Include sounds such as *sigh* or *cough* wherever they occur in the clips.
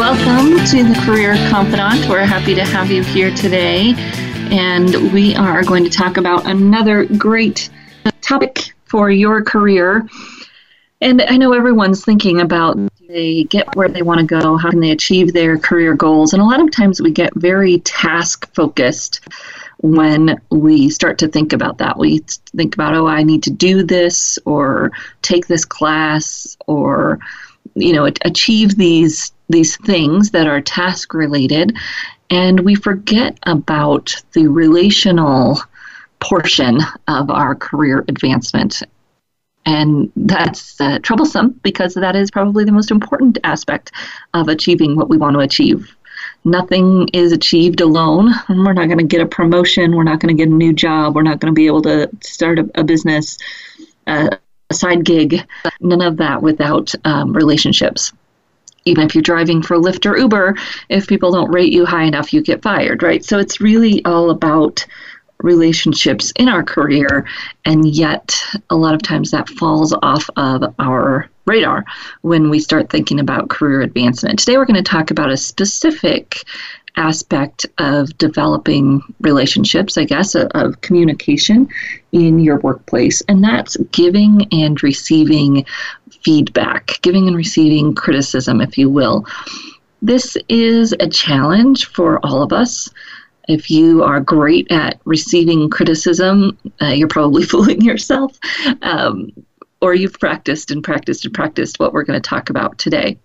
Welcome to the Career Confidante. We're happy to have you here today. And we are going to talk about another great topic for your career. And I know everyone's thinking about they get where they want to go, how can they achieve their career goals. And a lot of times we get very task focused when we start to think about that. We think about, oh, I need to do this or take this class or you know achieve these these things that are task related and we forget about the relational portion of our career advancement and that's uh, troublesome because that is probably the most important aspect of achieving what we want to achieve nothing is achieved alone. We're not going to get a promotion. We're not going to get a new job. We're not going to be able to start a, a business. Uh, a side gig, none of that without um, relationships. Even if you're driving for Lyft or Uber, if people don't rate you high enough, you get fired, right? So it's really all about relationships in our career, and yet a lot of times that falls off of our radar when we start thinking about career advancement. Today, we're going to talk about a specific aspect of developing relationships, I guess, of, of, communication in your workplace, and that's giving and receiving feedback, giving and receiving criticism, if you will. This is a challenge for all of us. If you are great at receiving criticism, uh, you're probably *laughs* fooling yourself, um, or you've practiced and practiced and practiced what we're going to talk about today.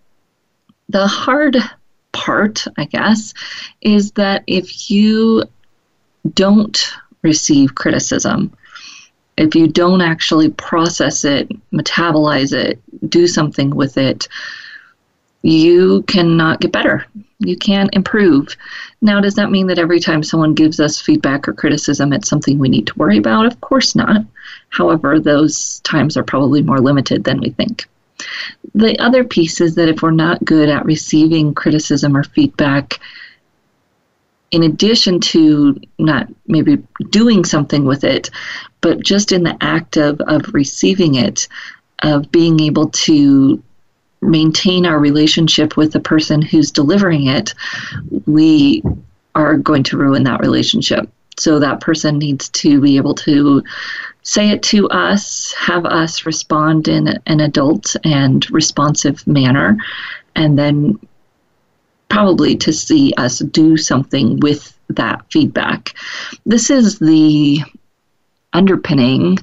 The hard part, I guess, is that if you don't receive criticism, if you don't actually process it, metabolize it, do something with it, you cannot get better. You can't improve. Now, does that mean that every time someone gives us feedback or criticism, it's something we need to worry about? Of course not. However, those times are probably more limited than we think. The other piece is that if we're not good at receiving criticism or feedback, in addition to not maybe doing something with it, but just in the act of, of receiving it, of being able to maintain our relationship with the person who's delivering it, we are going to ruin that relationship. So that person needs to be able to say it to us, have us respond in an adult and responsive manner, and then probably to see us do something with that feedback. This is the underpinning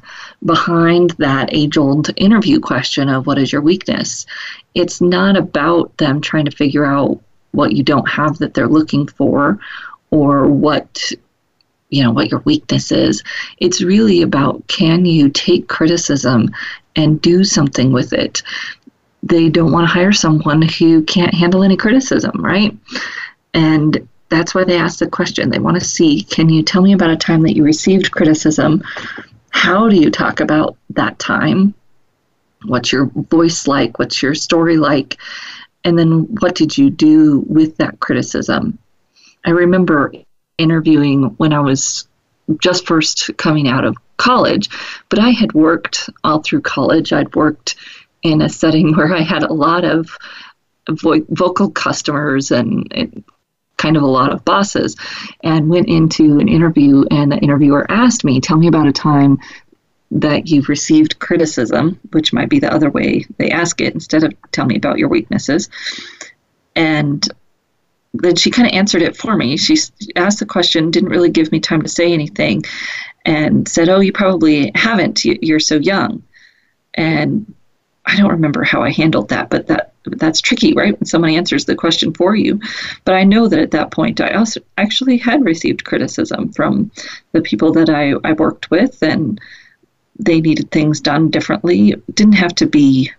behind that age old interview question of what is your weakness. It's not about them trying to figure out what you don't have that they're looking for or what you know what your weakness is. It's really about can you take criticism and do something with it. They don't want to hire someone who can't handle any criticism right? And that's why they ask the question. They want to see can you tell me about a time that you received criticism? How do you talk about that time? What's your voice like? What's your story like? And then what did you do with that criticism? I remember interviewing when I was just first coming out of college, but I had worked all through college. I'd worked in a setting *laughs* where I had a lot of vo- vocal customers and, and kind of a lot of bosses, and went into an interview, and the interviewer asked me, Tell me about a time that you've received criticism, which might be the other way they ask it instead of tell me about your weaknesses. And then she kind of answered it for me. She asked the question, didn't really give me time to say anything, and said, "Oh, you probably haven't. You're so young." And I don't remember how I handled that, but that that's tricky, right? When someone answers the question for you. But I know that at that point, I also actually had received criticism from the people that I, I worked with, and they needed things done differently. It didn't have to be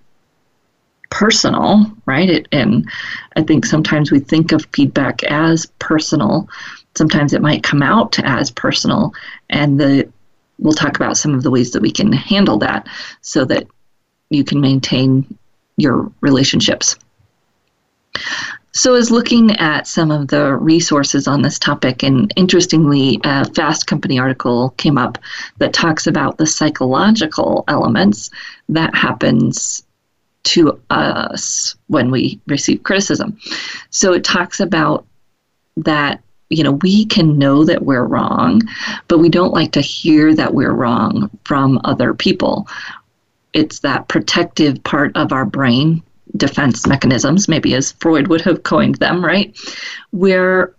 personal, right? It, and I think sometimes we think of feedback as personal. Sometimes it might come out as personal, and the we'll talk about some of the ways that we can handle that so that you can maintain your relationships. So, as looking at some of the resources on this topic, and interestingly, a Fast Company article came up that talks about the psychological elements that happens to us when we receive criticism. So, it talks about that you know we can know that we're wrong, but we don't like to hear that we're wrong from other people. It's that protective part of our brain defense mechanisms, maybe as Freud would have coined them, right? Where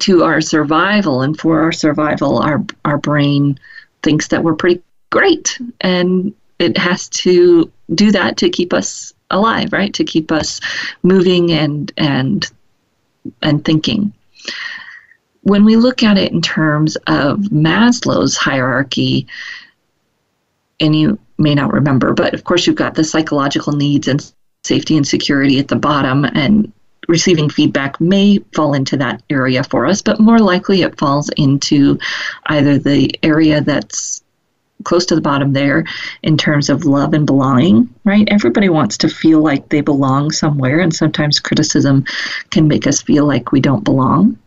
to our survival and for our survival, our our brain thinks that we're pretty great, and it has to do that to keep us alive, right? To keep us moving and and and thinking. When we look at it in terms of Maslow's hierarchy, and you may not remember, but of course you've got the psychological needs and safety and security at the bottom, and receiving feedback may fall into that area for us, but more likely it falls into either the area that's close to the bottom there in terms of love and belonging, right? Everybody wants to feel like they belong somewhere, and sometimes criticism can make us feel like we don't belong.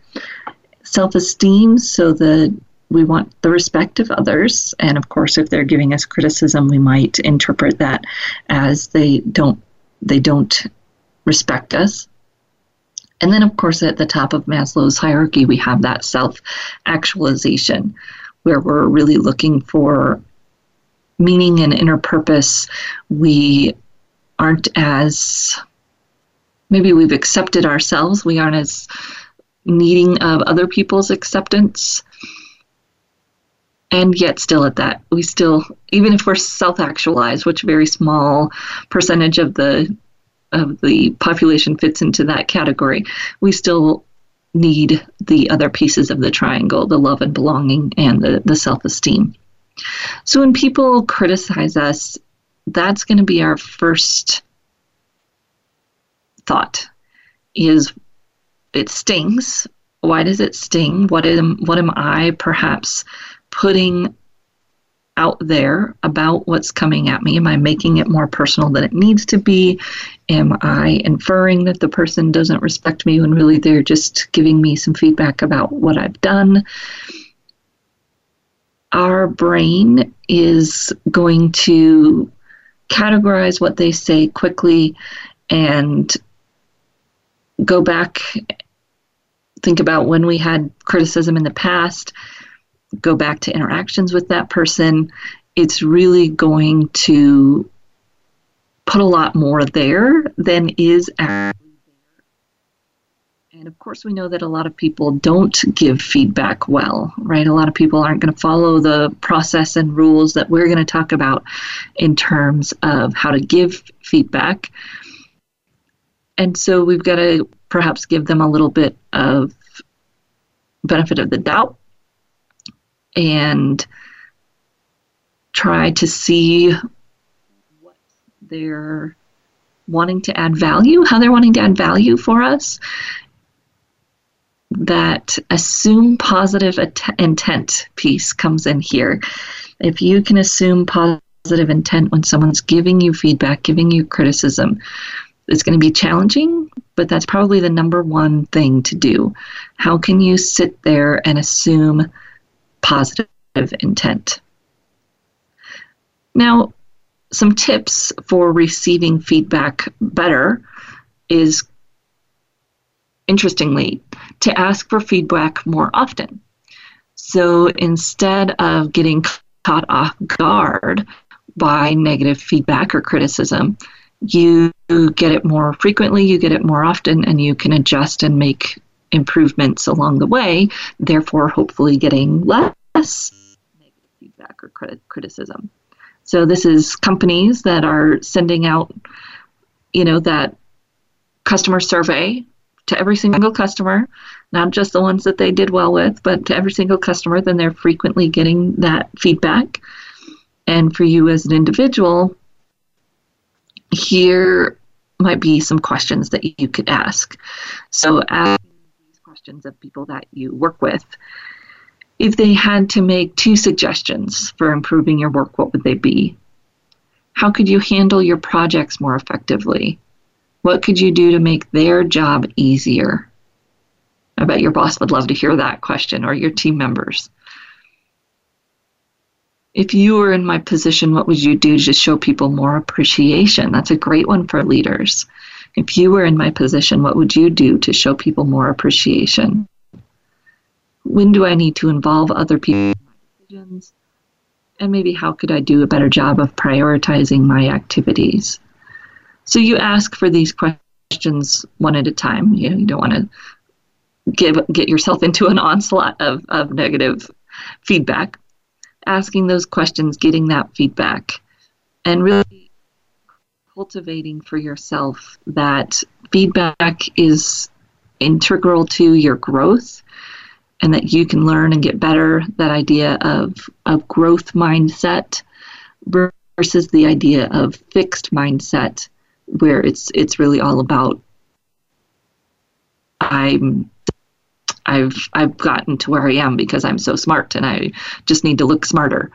Self esteem, so that we want the respect of others, and of course, if they're giving us criticism, we might interpret that as they don't they don't respect us. And then, of course, at the top of Maslow's hierarchy, we have that self actualization, where we're really looking for meaning and inner purpose. We aren't as, maybe we've accepted ourselves, we aren't as needing of other people's acceptance. And yet, still at that, we still, even if we're self-actualized, which very small percentage of the of the population fits into that category, we still need the other pieces of the triangle the love and belonging and the, the self esteem. So when people criticize us, that's going to be our first thought is it stings. Why does it sting? What am what am I perhaps putting out there about what's coming at me? Am I making it more personal than it needs to be? Am I inferring that the person doesn't respect me when really they're just giving me some feedback about what I've done? Our brain is going to categorize what they say quickly and go back, think about when we had criticism in the past go back to interactions with that person, it's really going to put a lot more there than is actually there. And of course, we know that a lot of people don't give feedback well, right? A lot of people aren't going to follow the process and rules that we're going to talk about in terms of how to give feedback. And so we've got to perhaps give them a little bit of benefit of the doubt and try to see what they're wanting to add value, how they're wanting to add value for us. That assume positive intent piece comes in here. If you can assume positive intent when someone's giving you feedback, giving you criticism, it's going to be challenging, but that's probably the number one thing to do. How can you sit there and assume positive intent. Now, some tips for receiving feedback better is interestingly to ask for feedback more often. So instead of getting caught off guard by negative feedback or criticism, you get it more frequently, you get it more often, and you can adjust and make improvements along the way, therefore, hopefully, getting less negative feedback or criticism. So, this is companies that are sending out, you know, that customer survey to every single customer, not just the ones that they did well with, but to every single customer, then they're frequently getting that feedback. And for you as an individual, here might be some questions that you could ask. So, asking these questions of people that you work with, if they had to make two suggestions for improving your work, what would they be? How could you handle your projects more effectively? What could you do to make their job easier? I bet your boss would love to hear that question or your team members. If you were in my position, what would you do to show people more appreciation? That's a great one for leaders. If you were in my position, what would you do to show people more appreciation? When do I need to involve other people in my decisions? And maybe how could I do a better job of prioritizing my activities? So you ask for these questions one at a time. You know, you don't want to give get yourself into an onslaught of, of negative feedback. Asking those questions, getting that feedback, and really cultivating for yourself that feedback is integral to your growth and that you can learn and get better that idea of, of growth mindset versus the idea of fixed mindset where it's it's really all about I'm I've I've gotten to where I am because I'm so smart and I just need to look smarter.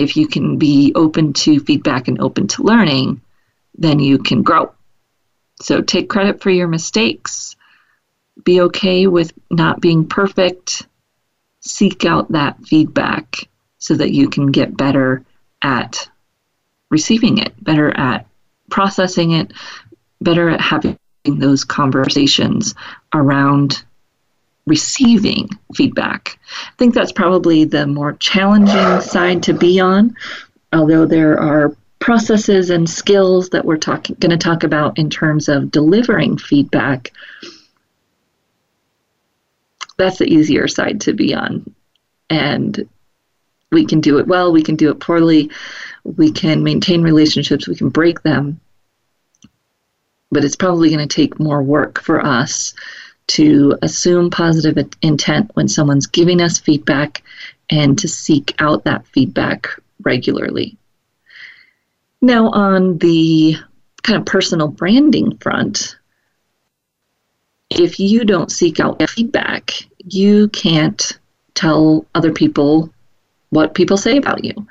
If you can be open to feedback and open to learning, then you can grow. So take credit for your mistakes. Be okay with not being perfect. Seek out that feedback so that you can get better at receiving it, better at processing it, better at having those conversations around receiving feedback. I think that's probably the more challenging side to be on, although there are processes and skills that we're talking going to talk about in terms of delivering feedback. That's the easier side to be on. And we can do it well, we can do it poorly, we can maintain relationships, we can break them. But it's probably going to take more work for us to assume positive intent when someone's giving us feedback and to seek out that feedback regularly. Now, on the kind of personal branding front, if you don't seek out feedback, you can't tell other people what people say about you.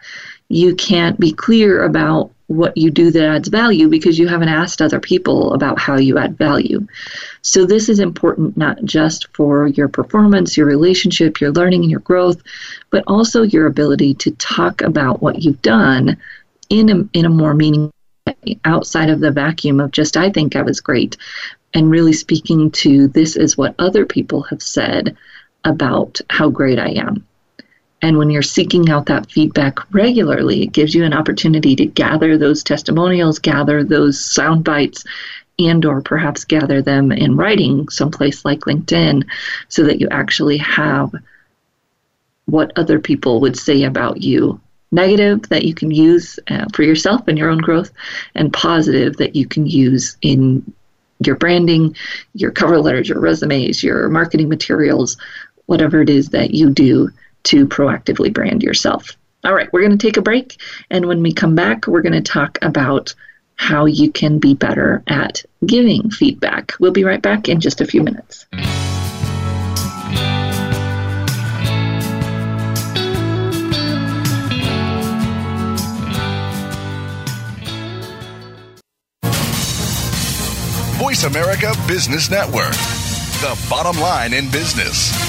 You can't be clear about what you do that adds value because you haven't asked other people about how you add value. So, this is important not just for your performance, your relationship, your learning, and your growth, but also your ability to talk about what you've done in a, in a more meaningful way outside of the vacuum of just, I think I was great, and really speaking to this is what other people have said about how great I am. And when you're seeking out that feedback regularly, it gives you an opportunity to gather those testimonials, gather those sound bites, and or perhaps gather them in writing someplace like LinkedIn so that you actually have what other people would say about you. Negative that you can use uh, for yourself and your own growth, and positive that you can use in your branding, your cover letters, your resumes, your marketing materials, whatever it is that you do to proactively brand yourself. All right, we're going to take a break. And when we come back, we're going to talk about how you can be better at giving feedback. We'll be right back in just a few minutes. Voice America Business Network, the bottom line in business.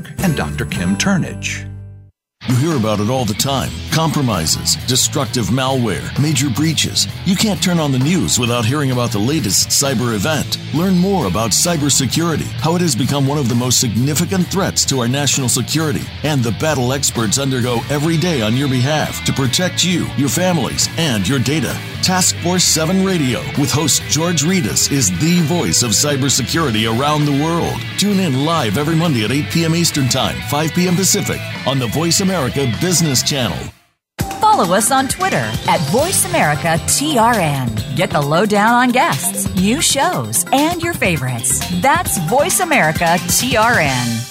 and Dr. Kim Turnage. You hear about it all the time compromises, destructive malware, major breaches. You can't turn on the news without hearing about the latest cyber event. Learn more about cybersecurity, how it has become one of the most significant threats to our national security, and the battle experts undergo every day on your behalf to protect you, your families, and your data. Task Force 7 Radio with host George Rettas is the voice of cybersecurity around the world. Tune in live every Monday at 8 p.m. Eastern Time, 5 p.m. Pacific on the Voice America Business Channel. Follow us on Twitter at VoiceAmericaTRN. Get the lowdown on guests, new shows, and your favorites. That's VoiceAmericaTRN.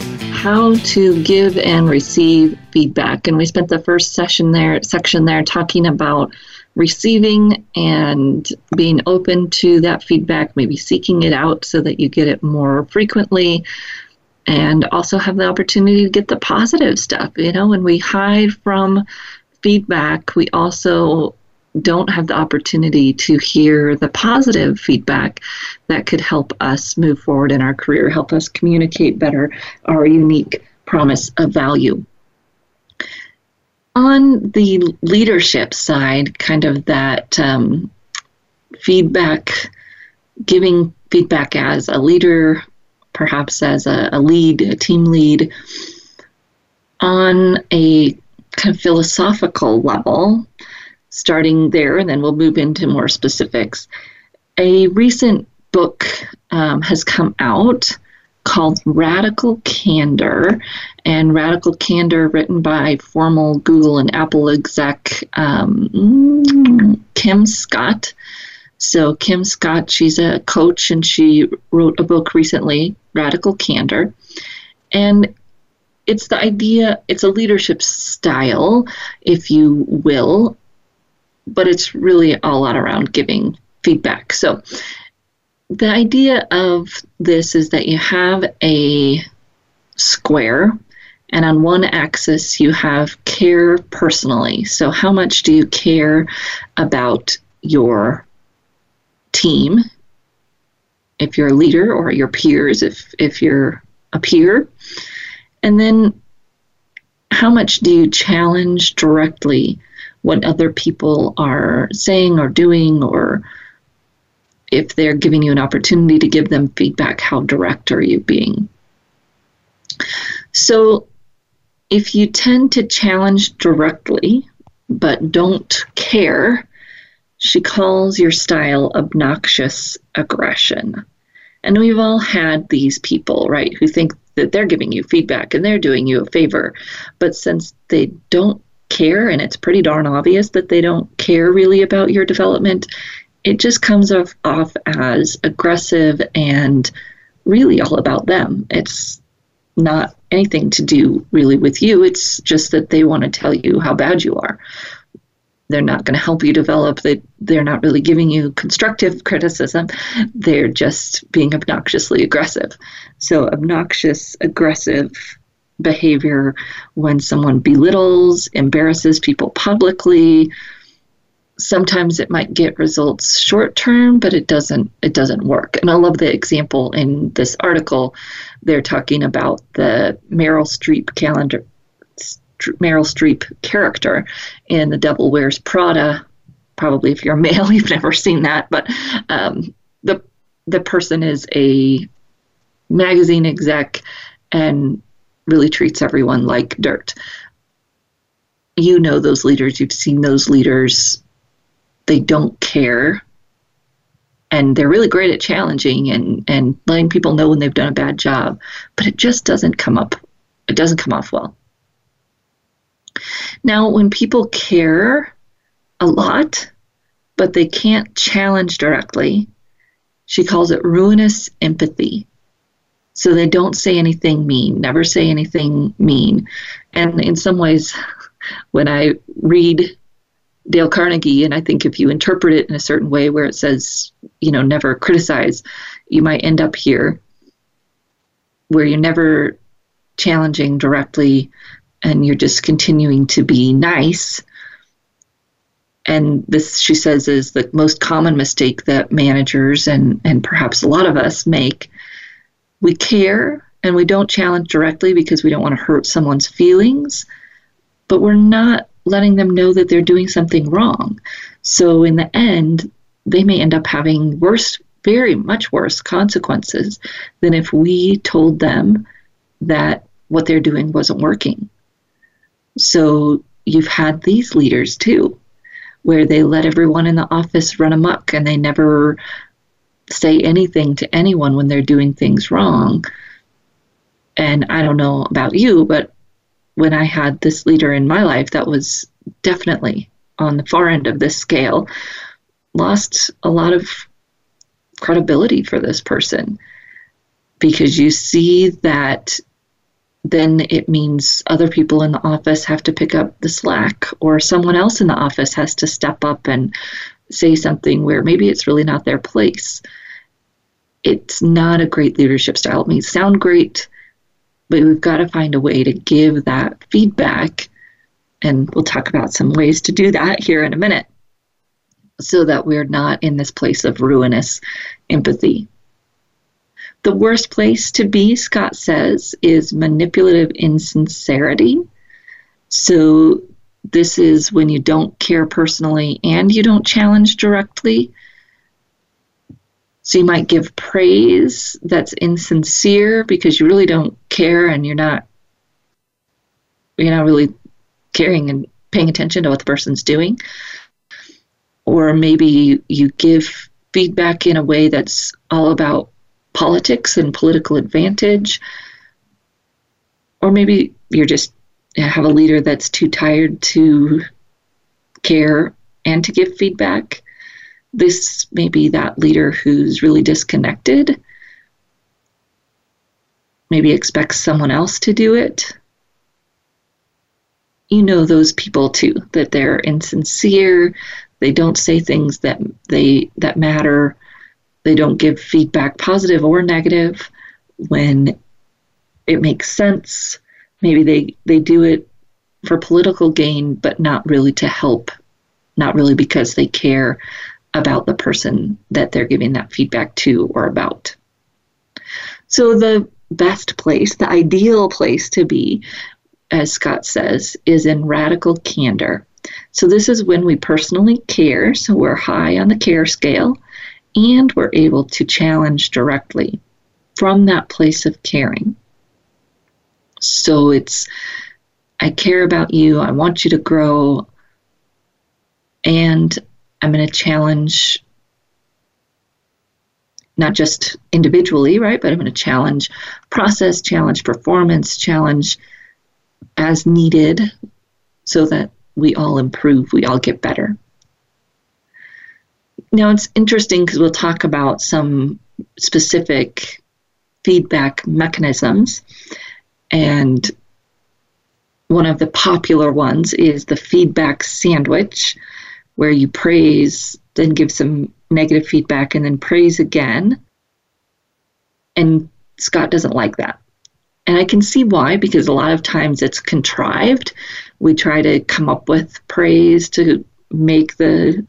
how to give and receive feedback. And we spent the first session there section there talking about receiving and being open to that feedback, maybe seeking it out so that you get it more frequently and also have the opportunity to get the positive stuff. You know, when we hide from feedback, we also don't have the opportunity to hear the positive feedback that could help us move forward in our career, help us communicate better our unique promise of value. On the leadership side, kind of that um, feedback, giving feedback as a leader, perhaps as a, a lead, a team lead, on a kind of philosophical level, starting there, and then we'll move into more specifics. A recent book um, has come out called Radical Candor, and Radical Candor, written by former Google and Apple exec um, Kim Scott. So, Kim Scott, she's a coach and she wrote a book recently, Radical Candor. And it's the idea, it's a leadership style, if you will, but it's really a lot around giving feedback. So the idea of this is that you have a square and on one axis you have care personally. So how much do you care about your team if you're a leader or your peers if if you're a peer? And then how much do you challenge directly what other people are saying or doing, or if they're giving you an opportunity to give them feedback, how direct are you being? So, if you tend to challenge directly but don't care, she calls your style obnoxious aggression. And we've all had these people, right, who think that they're giving you feedback and they're doing you a favor. But since they don't care, and it's pretty darn obvious that they don't care really about your development, it just comes off, off as aggressive and really all about them. It's not anything to do really with you, it's just that they want to tell you how bad you are. They're not going to help you develop. They, they're not really giving you constructive *laughs* criticism. They're just being obnoxiously aggressive. So, obnoxious, aggressive behavior when someone belittles, embarrasses people publicly. Sometimes it might get results short term, but it doesn't it doesn't work. And I love the example in this article. They're talking about the Meryl Streep calendar Meryl Streep character in The Devil Wears Prada. Probably if you're male, *laughs* you've never seen that, but um, the the person is a magazine exec and really treats everyone like dirt. you know those leaders, you've seen those leaders, they don't care. And they're really great at challenging and, and letting people know when they've done a bad job, but it just doesn't come up. It doesn't come off well. Now, when people care a lot, but they can't challenge directly, she calls it ruinous empathy. So they don't say anything mean, never say anything mean. And in some ways, *laughs* when I read Dale Carnegie, and I think if you interpret it in a certain way where it says, you know, never criticize, you might end up here where you're never challenging directly and you're just continuing to be nice. And this, she says, is the most common mistake that managers and, and perhaps a lot of us make. We care and we don't challenge directly because we don't want to hurt someone's feelings, but we're not letting them know that they're doing something wrong. So in the end, they may end up having worse, very much worse consequences than if we told them that what they're doing wasn't working. So you've had these leaders too, where they let everyone in the office run amok and they never say anything to anyone when they're doing things wrong. And I don't know about you, but when I had this leader in my life that was definitely on the far end of this scale, lost a lot of credibility for this person because you see that then it means other people in the office have to pick up the slack, or someone else in the office has to step up and say something where maybe it's really not their place. It's not a great leadership style. It may sound great, but we've got to find a way to give that feedback. And we'll talk about some ways to do that here in a minute so that we're not in this place of ruinous empathy. The worst place to be, Scott says, is manipulative insincerity. So, this is when you don't care personally and you don't challenge directly. So, you might give praise that's insincere because you really don't care and you're not you're not really caring and paying attention to what the person's doing. Or maybe you give feedback in a way that's all about politics and political advantage. Or maybe you're just you have a leader that's too tired to care and to give feedback. This may be that leader who's really disconnected, maybe expects someone else to do it. You know those people too, that they're insincere, they don't say things that they that matter they don't give feedback, positive or negative, when it makes sense. Maybe they, they do it for political gain, but not really to help, not really because they care about the person that they're giving that feedback to or about. So, the best place, the ideal place to be, as Scott says, is in radical candor. So, this is when we personally care, so we're high on the care scale, and we're able to challenge directly from that place of caring. So it's, I care about you, I want you to grow, and I'm going to challenge not just individually, right, but I'm going to challenge process, challenge performance, challenge as needed so that we all improve, we all get better. Now, it's interesting because we'll talk about some specific feedback mechanisms. And one of the popular ones is the feedback sandwich, where you praise, then give some negative feedback, and then praise again. And Scott doesn't like that. And I can see why, because a lot of times it's contrived. We try to come up with praise to make the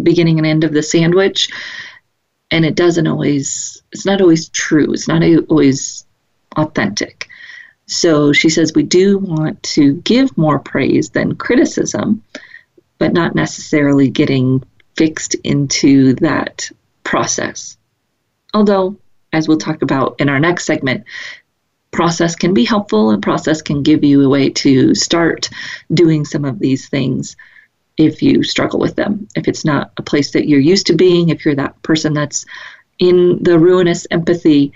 beginning and end of the sandwich and it doesn't always it's not always true it's not always authentic so she says we do want to give more praise than criticism but not necessarily getting fixed into that process. Although as we'll talk about in our next segment process can be helpful and process can give you a way to start doing some of these things if you struggle with them. If it's not a place that you're used to being if you're that person that's in the ruinous empathy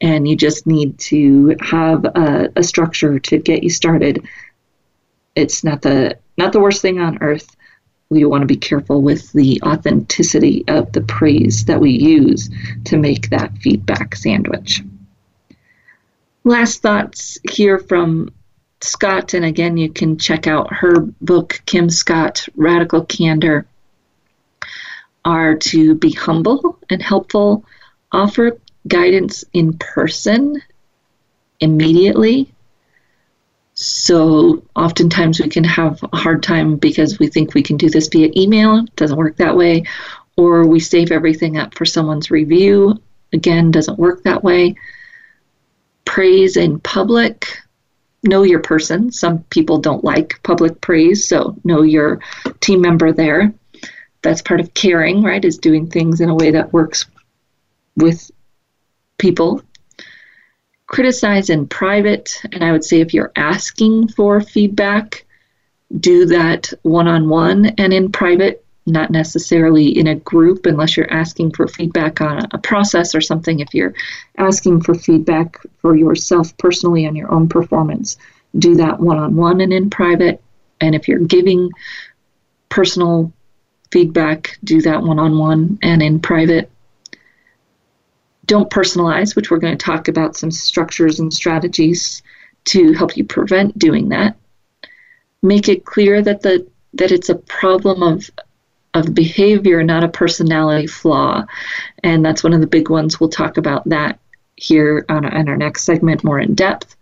and you just need to have a, a structure to get you started. It's not the not the worst thing on earth. We want to be careful with the authenticity of the praise that we use to make that feedback sandwich. Last thoughts here from Scott, and again, you can check out her book, Kim Scott, Radical Candor, are to be humble and helpful, offer guidance in person immediately. So oftentimes we can have a hard time because we think we can do this via email. It doesn't work that way. Or we save everything up for someone's review. Again, doesn't work that way praise in public. Know your person. Some people don't like public praise, so know your team member there. That's part of caring, right? Is doing things in a way that works with people. Criticize in private, and I would say if you're asking for feedback, do that one on one and in private not necessarily in a group unless you're asking for feedback on a process or something. If you're asking for feedback for yourself personally on your own performance, do that one on one and in private. And if you're giving personal feedback, do that one on one and in private. Don't personalize, which we're going to talk about some structures and strategies to help you prevent doing that. Make it clear that the that it's a problem of of behavior, not a personality flaw. And that's one of the big ones. We'll talk about that here on, on our next segment more in depth.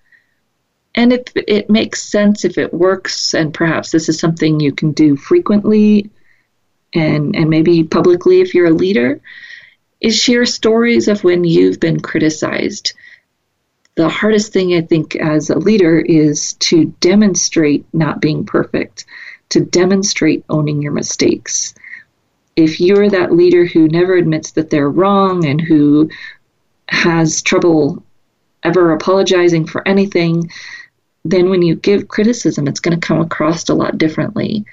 And if it makes sense, if it works, and perhaps this is something you can do frequently and, and maybe publicly if you're a leader, is share stories of when you've been criticized. The hardest thing I think as a leader is to demonstrate not being perfect to demonstrate owning your mistakes. If you're that leader who never admits that they're wrong and who has trouble ever apologizing for anything, then when you give criticism, it's going to come across a lot differently.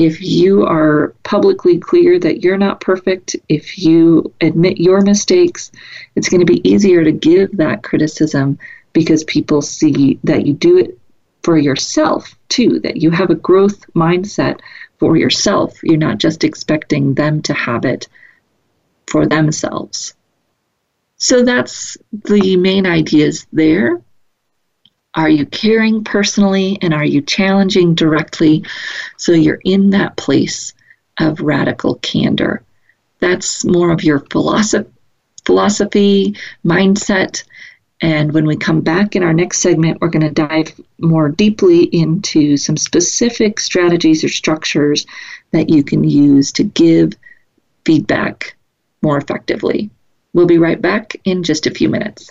If you are publicly clear that you're not perfect, if you admit your mistakes, it's going to be easier to give that criticism because people see that you do it for yourself too, that you have a growth mindset for yourself. You're not just expecting them to have it for themselves. So that's the main ideas there. Are you caring personally and are you challenging directly so you're in that place of radical candor? That's more of your philosophy, philosophy mindset and when we come back in our next segment, we're going to dive more deeply into some specific strategies or structures that you can use to give feedback more effectively. We'll be right back in just a few minutes.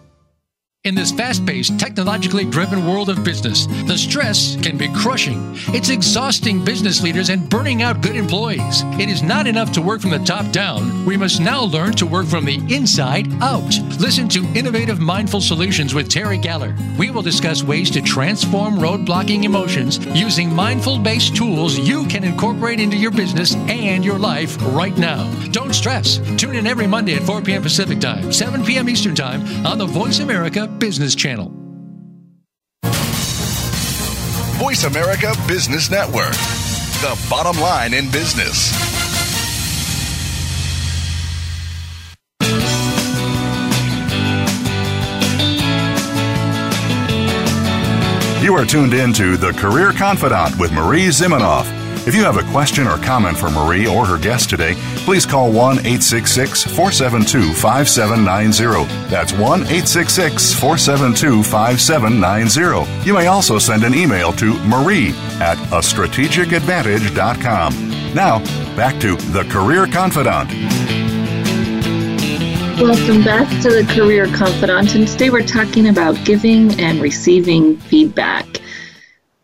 In this fast paced, technologically driven world of business, the stress can be crushing. It's exhausting business leaders and burning out good employees. It is not enough to work from the top down. We must now learn to work from the inside out. Listen to Innovative Mindful Solutions with Terry Galler. We will discuss ways to transform road blocking emotions using mindful based tools you can incorporate into your business and your life right now. Don't stress. Tune in every Monday at 4 p.m. Pacific Time, 7 p.m. Eastern Time on the Voice America Business Channel. Voice America Business Network, the bottom line in business. You are tuned in to The Career Confidante with Marie Zimenoff. If you have a question or comment for Marie or her guest today, please call 1 866 472 5790. That's 1 866 472 5790. You may also send an email to marie at a strategic strategicadvantage.com. Now, back to The Career Confidante. Welcome back to the Career Confidante, and today we're talking about giving and receiving feedback.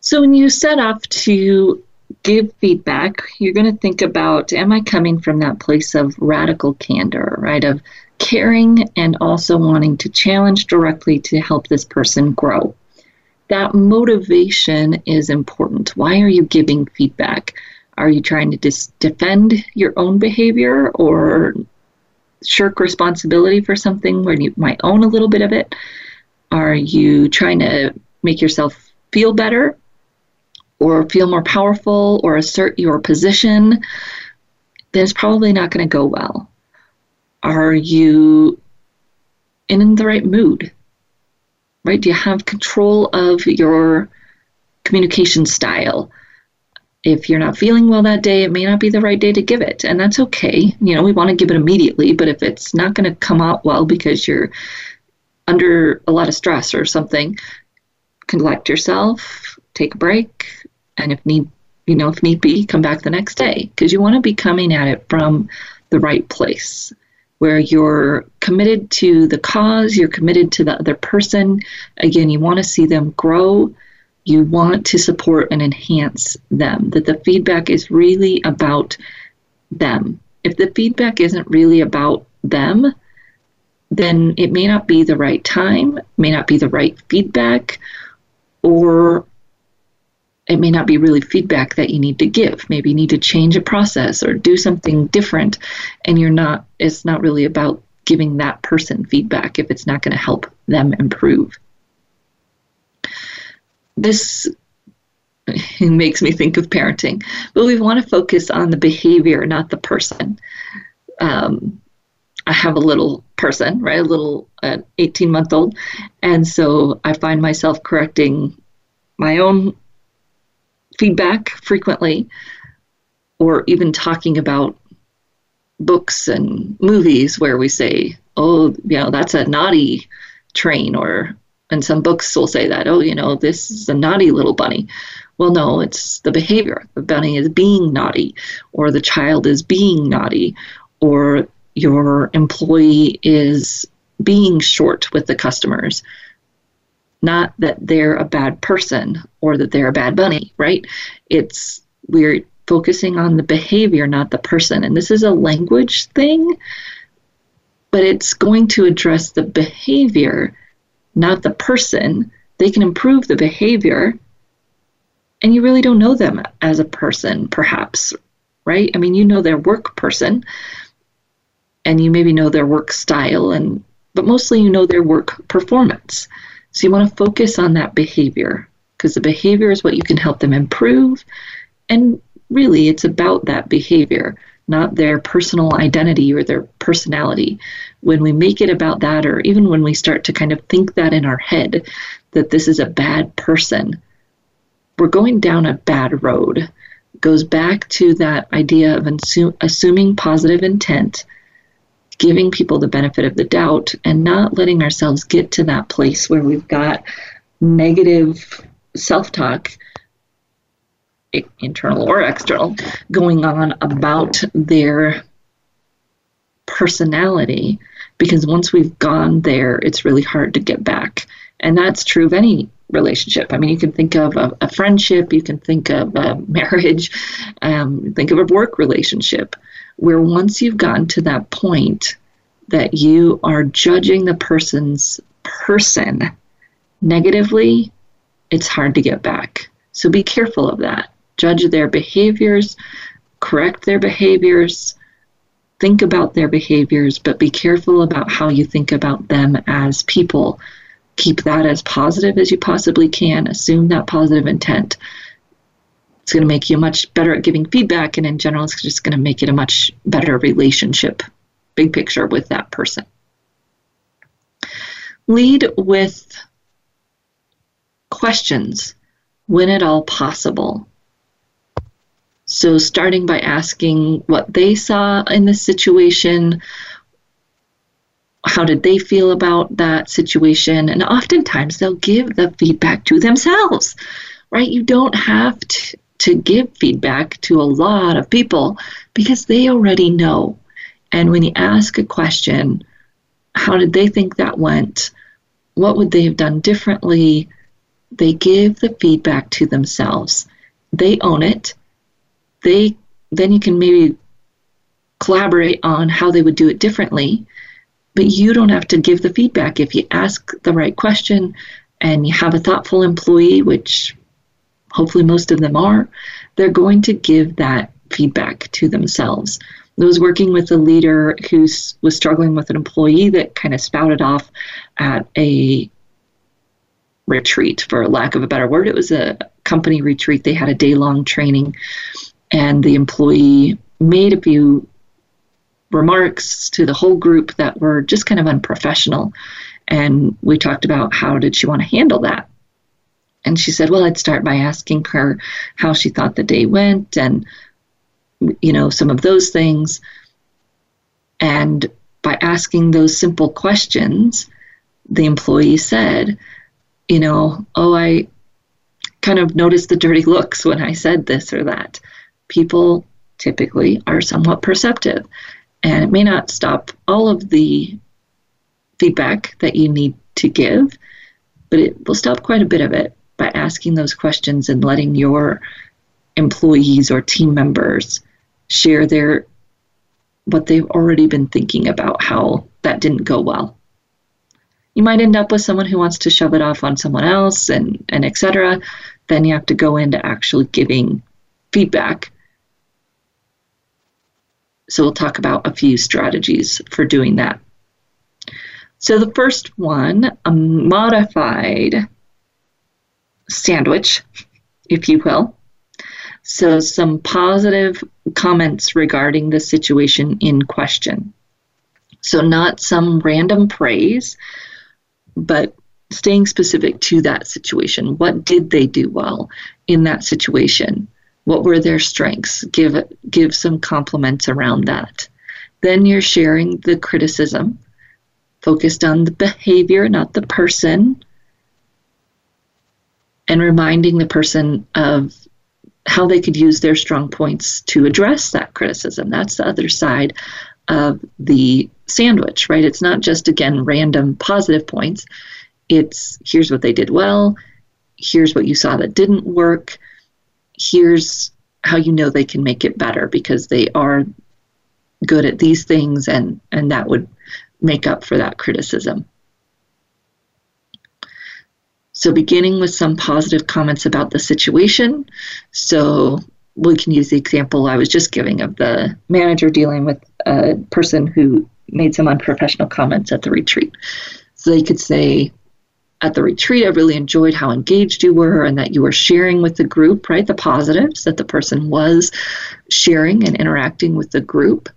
So, when you set off to give feedback, you're going to think about am I coming from that place of radical candor, right? Of caring and also wanting to challenge directly to help this person grow. That motivation is important. Why are you giving feedback? Are you trying to dis- defend your own behavior or shirk responsibility for something where you might own a little bit of it? Are you trying to make yourself feel better or feel more powerful or assert your position? Then it's probably not going to go well. Are you in the right mood? Right? Do you have control of your communication style? If you're not feeling well that day, it may not be the right day to give it, and that's okay. You know, we want to give it immediately, but if it's not going to come out well because you're under a lot of stress or something, collect yourself, take a break, and if need, you know, if need be, come back the next day because you want to be coming at it from the right place where you're committed to the cause, you're committed to the other person. Again, you want to see them grow you want to support and enhance them, that the feedback is really about them. If the feedback isn't really about them, then it may not be the right time, may not be the right feedback, or it may not be really feedback that you need to give. Maybe you need to change a process or do something different, and you're not, it's not really about giving that person feedback if it's not going to help them improve this *laughs* makes me think of parenting, but we want to focus on the behavior, not the person. Um, I have a little person, right, a little uh, 18 month old, and so I find myself correcting my own feedback frequently, or even talking about books and movies where we say, oh, you know, that's a naughty train, or and some books will say that, oh, you know, this is a naughty little bunny. Well, no, it's the behavior. The bunny is being naughty, or the child is being naughty, or your employee is being short with the customers. Not that they're a bad person or that they're a bad bunny, right? It's we're focusing on the behavior, not the person. And this is a language thing, but it's going to address the behavior not the person, they can improve the behavior. And you really don't know them as a person, perhaps, right? I mean, you know their work person, and you maybe know their work style, and but mostly you know their work performance. So you want to focus on that behavior because the behavior is what you can help them improve. And really, it's about that behavior, not their personal identity or their personality when we make it about that, or even when we start to kind of think that in our head, that this is a bad person, we're going down a bad road. It goes back to that idea of assuming positive intent, giving people the benefit of the doubt, and not letting ourselves get to that place where we've got negative self talk internal or external, going on about their personality because once we've gone there, it's really hard to get back. And that's true of any relationship. I mean, you can think of a, a friendship, you can think of a *laughs* marriage, um, think of a work relationship, where once you've gotten to that point that you are judging the person's person negatively, it's hard to get back. So be careful of that. Judge their behaviors, correct their behaviors, think about their behaviors, but be careful about how you think about them as people. Keep that as positive as you possibly can. Assume that positive intent. It's going to make you much better at giving feedback, and in general, it's just going to make it a much better relationship, big picture, with that person. Lead with questions when at all possible. So, starting by asking what they saw in the situation, how did they feel about that situation, and oftentimes they'll give the feedback to themselves, right? You don't have to, to give feedback to a lot of people because they already know. And when you ask a question, how did they think that went? What would they have done differently? They give the feedback to themselves. They own it they then you can maybe collaborate on how they would do it differently but you don't have to give the feedback if you ask the right question and you have a thoughtful employee which hopefully most of them are they're going to give that feedback to themselves I was working with a leader who was struggling with an employee that kind of spouted off at a retreat, for lack of a better word. It was a company retreat. They had a day long training and the employee made a few remarks to the whole group that were just kind of unprofessional and we talked about how did she want to handle that and she said well i'd start by asking her how she thought the day went and you know some of those things and by asking those simple questions the employee said you know oh i kind of noticed the dirty looks when i said this or that people typically are somewhat perceptive. And it may not stop all of the feedback that you need to give, but it will stop quite a bit of it by asking those questions and letting your employees or team members share their what they've already been thinking about how that didn't go well. You might end up with someone who wants to shove it off on someone else and, and etc. Then you have to go into actually giving feedback so we'll talk about a few strategies for doing that. So the first one, a modified sandwich, if you will. So some positive comments regarding the situation in question. So not some random praise, but staying specific to that situation. What did they do well in that situation? What were their strengths? Give give some compliments around that. Then you're sharing the criticism, focused on the behavior, not the person, and reminding the person of how they could use their strong points to address that criticism. That's the other side of the sandwich, right? It's not just, again, random positive points. It's here's what they did well, here's what you saw that didn't work, here's how you know they can make it better because they are good at these things and and that would make up for that criticism so beginning with some positive comments about the situation so we can use the example i was just giving of the manager dealing with a person who made some unprofessional comments at the retreat so they could say at the retreat, I really enjoyed how engaged you were and that you were sharing with the group, right? The positives that the person was sharing and interacting with the group.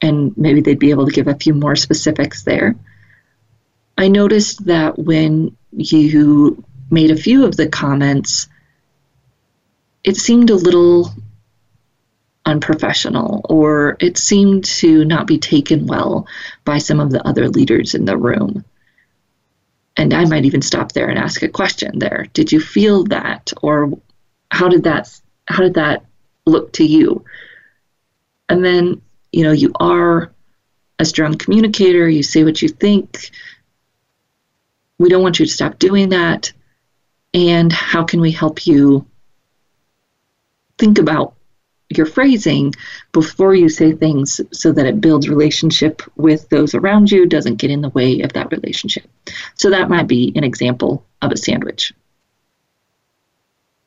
And maybe they'd be able to give a few more specifics there. I noticed that when you made a few of the comments, it seemed a little unprofessional or it seemed to not be taken well by some of the other leaders in the room and I might even stop there and ask a question there. Did you feel that or how did that how did that look to you? And then, you know, you are a strong communicator, you say what you think. We don't want you to stop doing that. And how can we help you think about your phrasing before you say things so that it builds relationship with those around you, doesn't get in the way of that relationship. So that might be an example of a sandwich.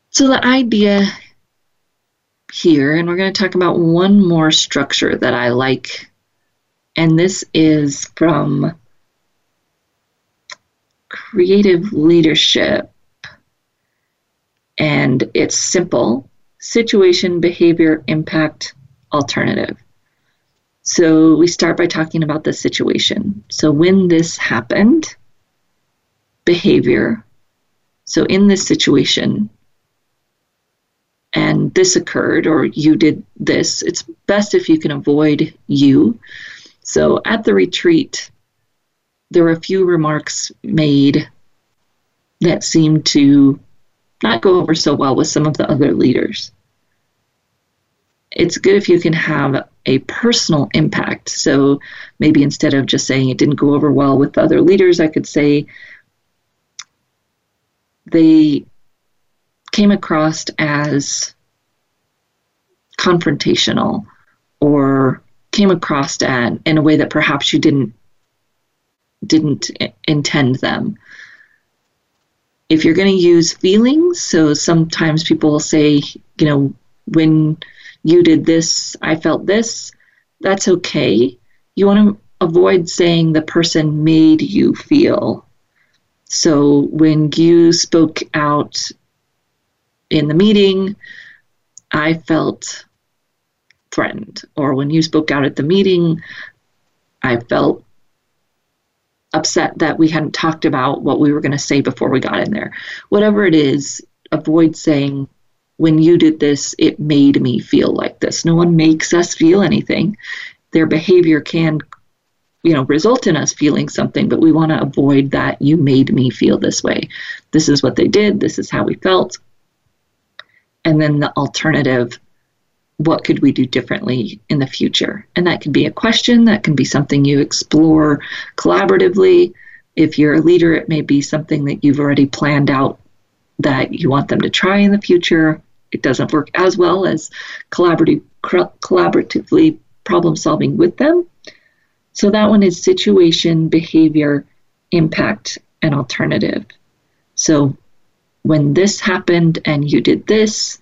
So the idea here, and we're going to talk about one more structure that I like, and this is from creative leadership. And it's simple situation, behavior, impact, alternative. So we start by talking about the situation. So when this happened, behavior. So in this situation, and this occurred, or you did this, it's best if you can avoid you. So at the retreat, there were a few remarks made that seemed to not go over so well with some of the other leaders it's good if you can have a personal impact. So maybe instead of just saying it didn't go over well with the other leaders, I could say they came across as confrontational or came across at, in a way that perhaps you didn't didn't intend them. If you're going to use feelings, so sometimes people will say, you know, when you did this, I felt this, that's okay. You want to avoid saying the person made you feel. So when you spoke out in the meeting, I felt threatened. Or when you spoke out at the meeting, I felt upset that we hadn't talked about what we were going to say before we got in there. Whatever it is, avoid saying when you did this, it made me feel like this. No one makes us feel anything. Their behavior can, you know, result in us feeling something, but we want to avoid that. You made me feel this way. This is what they did. This is how we felt. And then the alternative what could we do differently in the future? And that can be a question, that can be something you explore collaboratively. If you're a leader, it may be something that you've already planned out that you want them to try in the future it doesn't work as well as collaborative, collaboratively problem solving with them. So that one is situation, behavior, impact, and alternative. So when this happened and you did this,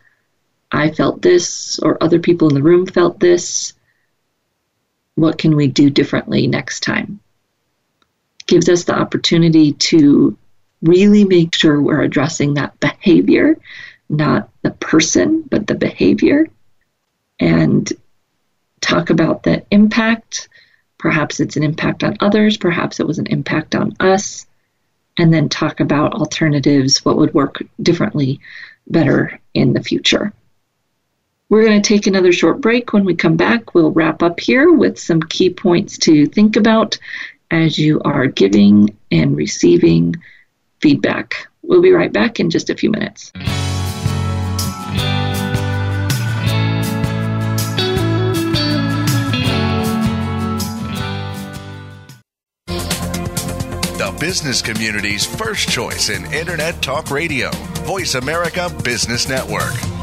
I felt this, or other people in the room felt this. What can we do differently next time? Gives us the opportunity to really make sure we're addressing that behavior not the person, but the behavior, and talk about the impact. Perhaps it's an impact on others, perhaps it was an impact on us, and then talk about alternatives, what would work differently, better in the future. We're going to take another short break. When we come back, we'll wrap up here with some key points to think about as you are giving and receiving feedback. We'll be right back in just a few minutes. The business community's first choice in Internet Talk Radio, Voice America Business Network.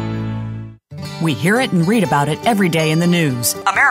We hear it and read about it every day in the news. America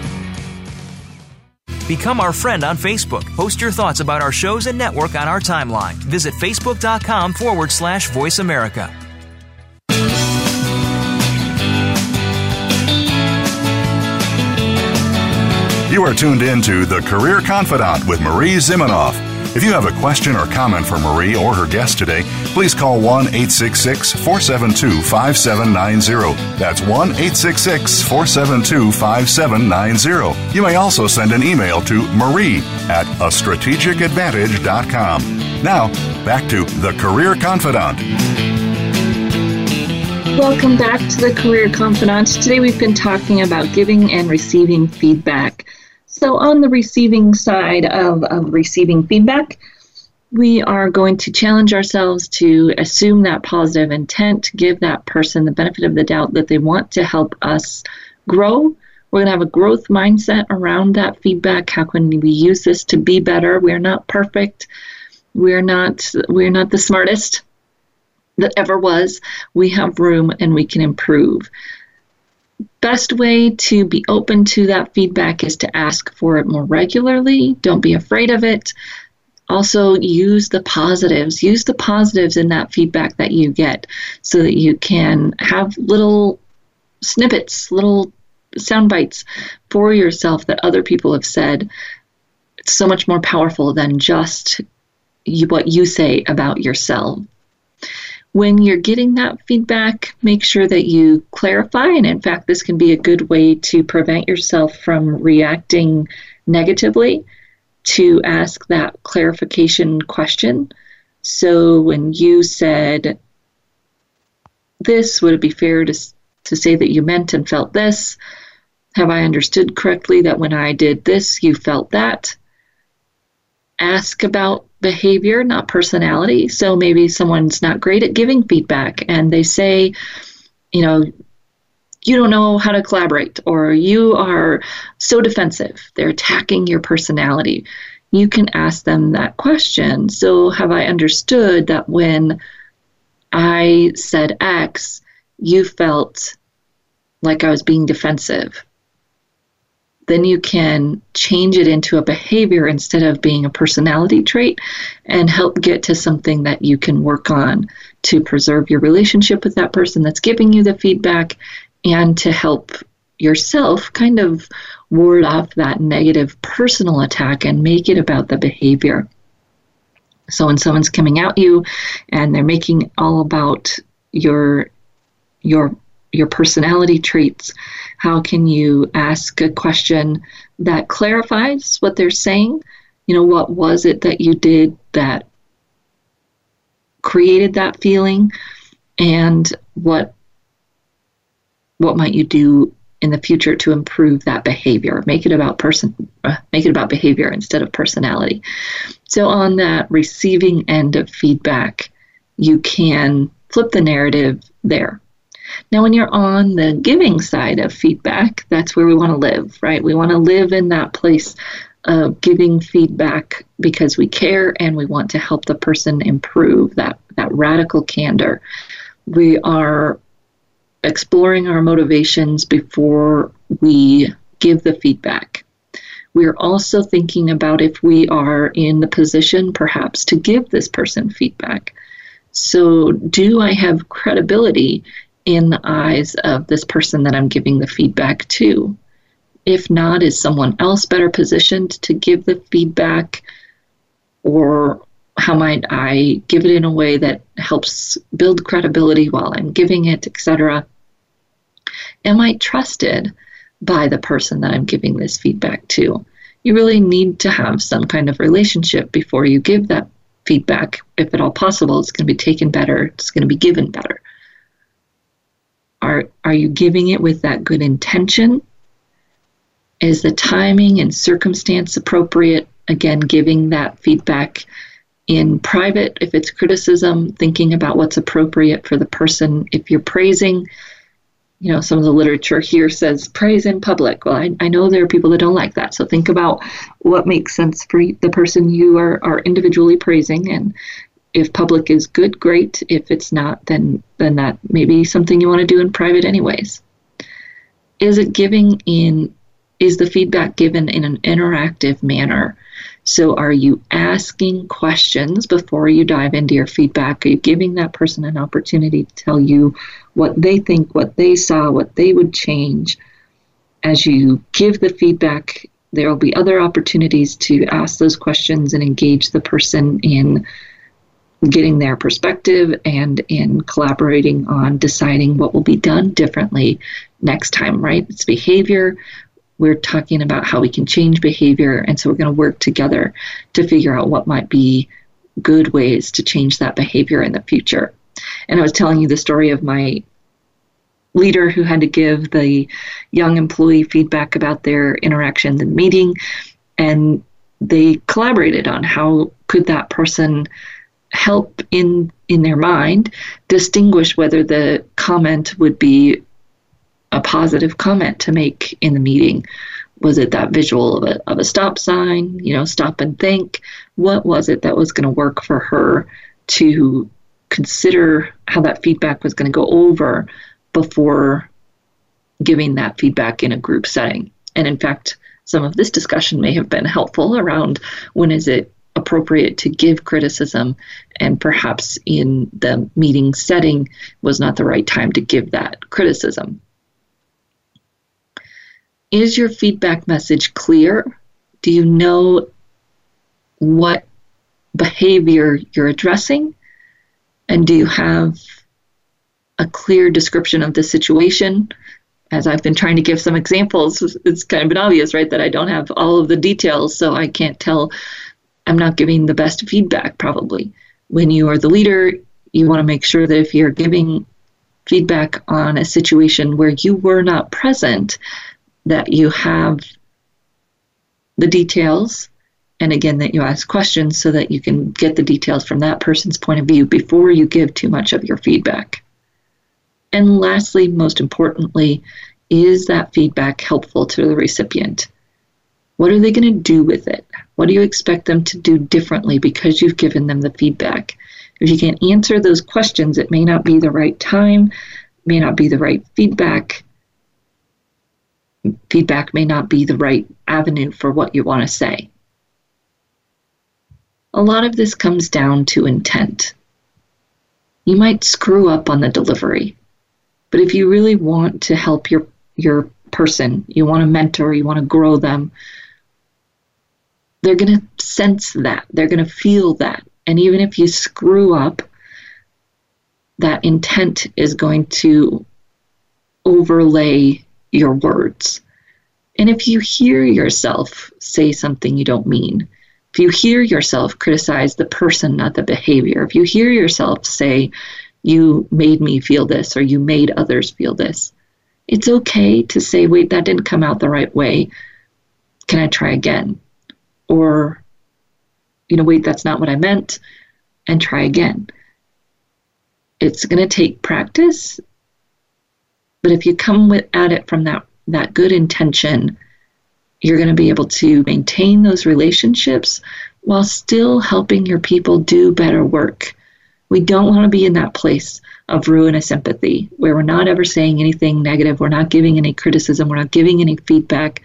Become our friend on Facebook. Post your thoughts about our shows and network on our timeline. Visit facebook.com forward slash voice America. You are tuned in to The Career Confidante with Marie Zimenoff. If you have a question or comment for Marie or her guest today, please call 1 866 472 5790. That's 1 866 472 5790. You may also send an email to marie at a strategicadvantage.com. Now, back to The Career Confidante. Welcome back to the Career Confidante. Today we've been talking about giving and receiving feedback. So, on the receiving side of, of receiving feedback, we are going to challenge ourselves to assume that positive intent, give that person the benefit of the doubt that they want to help us grow. We're going to have a growth mindset around that feedback. How can we use this to be better? We're not perfect. We're not we're not the smartest that ever was. We have room and we can improve best way to be open to that feedback is to ask for it more regularly. Don't be afraid of it. Also, use the positives. Use the positives in that feedback that you get so that you can have little snippets, little sound bites for yourself that other people have said. It's so much more powerful than just you, what you say about yourself when you're getting that feedback, make sure that you clarify. And in fact, this can be a good way to prevent yourself from reacting negatively to ask that clarification question. So when you said this, would it be fair to, to say that you meant and felt this? Have I understood correctly that when I did this, you felt that? Ask about behavior, not personality. So maybe someone's not great at giving feedback and they say, you know, you don't know how to collaborate or you are so defensive. They're attacking your personality. You can ask them that question. So, have I understood that when I said X, you felt like I was being defensive? Then you can change it into a behavior instead of being a personality trait and help get to something that you can work on to preserve your relationship with that person that's giving you the feedback and to help yourself kind of ward off that negative personal attack and make it about the behavior. So when someone's coming at you and they're making all about your your your personality traits, how can you ask a question that clarifies what they're saying? You know, what was it that you did that created that feeling? And what what might you do in the future to improve that behavior? Make it about person uh, make it about behavior instead of personality. So on that receiving end of feedback you can flip the narrative there now, when you're on the giving side of feedback, that's where we want to live, right? We want to live in that place of giving feedback because we care and we want to help the person improve that, that radical candor. We are exploring our motivations before we give the feedback. We're also thinking about if we are in the position perhaps to give this person feedback. So, do I have credibility in the eyes of this person that I'm giving the feedback to? If not, is someone else better positioned to give the feedback? Or how might I give it in a way that helps build credibility while I'm giving it, etc.? Am I trusted by the person that I'm giving this feedback to? You really need to have some kind of relationship before you give that feedback, if at all possible, it's going to be taken better, it's going to be given better. Are, are you giving it with that good intention? Is the timing and circumstance appropriate? Again, giving that feedback in private if it's criticism, thinking about what's appropriate for the person. If you're praising, you know, some of the literature here says praise in public. Well, I, I know there are people that don't like that. So think about what makes sense for the person you are, are individually praising. And if public is good, great. If it's not, then, then that may be something you want to do in private, anyways. Is it giving in, is the feedback given in an interactive manner? So, are you asking questions before you dive into your feedback? Are you giving that person an opportunity to tell you what they think, what they saw, what they would change? As you give the feedback, there will be other opportunities to ask those questions and engage the person in getting their perspective and in collaborating on deciding what will be done differently next time, right? It's behavior we're talking about how we can change behavior. And so we're going to work together to figure out what might be good ways to change that behavior in the future. And I was telling you the story of my leader who had to give the young employee feedback about their interaction in the meeting and they collaborated on how could that person help in in their mind distinguish whether the comment would be a positive comment to make in the meeting? Was it that visual of a, of a stop sign, you know, stop and think? What was it that was going to work for her to consider how that feedback was going to go over before giving that feedback in a group setting? And in fact, some of this discussion may have been helpful around when is it appropriate to give criticism and perhaps in the meeting setting was not the right time to give that criticism is your feedback message clear? Do you know what behavior you're addressing? And do you have a clear description of the situation? As I've been trying to give some examples, it's kind of been obvious, right, that I don't have all of the details, so I can't tell. I'm not giving the best feedback, probably. When you are the leader, you want to make sure that if you're giving feedback on a situation where you were not present, that you have the details and again that you ask questions so that you can get the details from that person's point of view before you give too much of your feedback. And lastly, most importantly, is that feedback helpful to the recipient? What are they going to do with it? What do you expect them to do differently because you've given them the feedback? If you can't answer those questions, it may not be the right time, may not be the right feedback, feedback may not be the right avenue for what you want to say. A lot of this comes down to intent. You might screw up on the delivery, but if you really want to help your your person, you want to mentor, you want to grow them, they're going to sense that. They're going to feel that. And even if you screw up, that intent is going to overlay your words. And if you hear yourself say something you don't mean, if you hear yourself criticize the person, not the behavior, if you hear yourself say, you made me feel this or you made others feel this, it's okay to say, wait, that didn't come out the right way. Can I try again? Or, you know, wait, that's not what I meant, and try again. It's going to take practice, but if you come with, at it from that that good intention, you're going to be able to maintain those relationships while still helping your people do better work. We don't want to be in that place of ruinous empathy where we're not ever saying anything negative, we're not giving any criticism, we're not giving any feedback,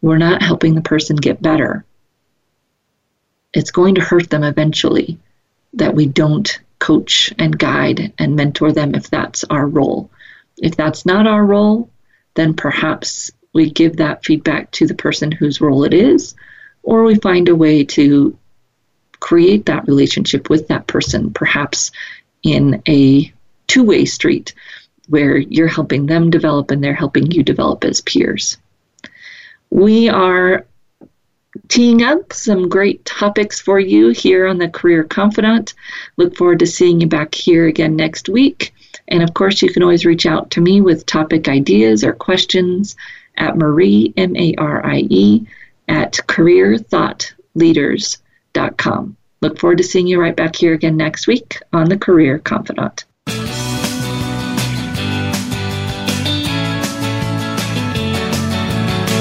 we're not helping the person get better. It's going to hurt them eventually that we don't coach and guide and mentor them if that's our role. If that's not our role, then perhaps we give that feedback to the person whose role it is, or we find a way to create that relationship with that person, perhaps in a two way street where you're helping them develop and they're helping you develop as peers. We are teeing up some great topics for you here on the Career Confidante. Look forward to seeing you back here again next week. And of course, you can always reach out to me with topic ideas or questions at Marie, M A R I E, at careerthoughtleaders.com. Look forward to seeing you right back here again next week on the Career Confidante.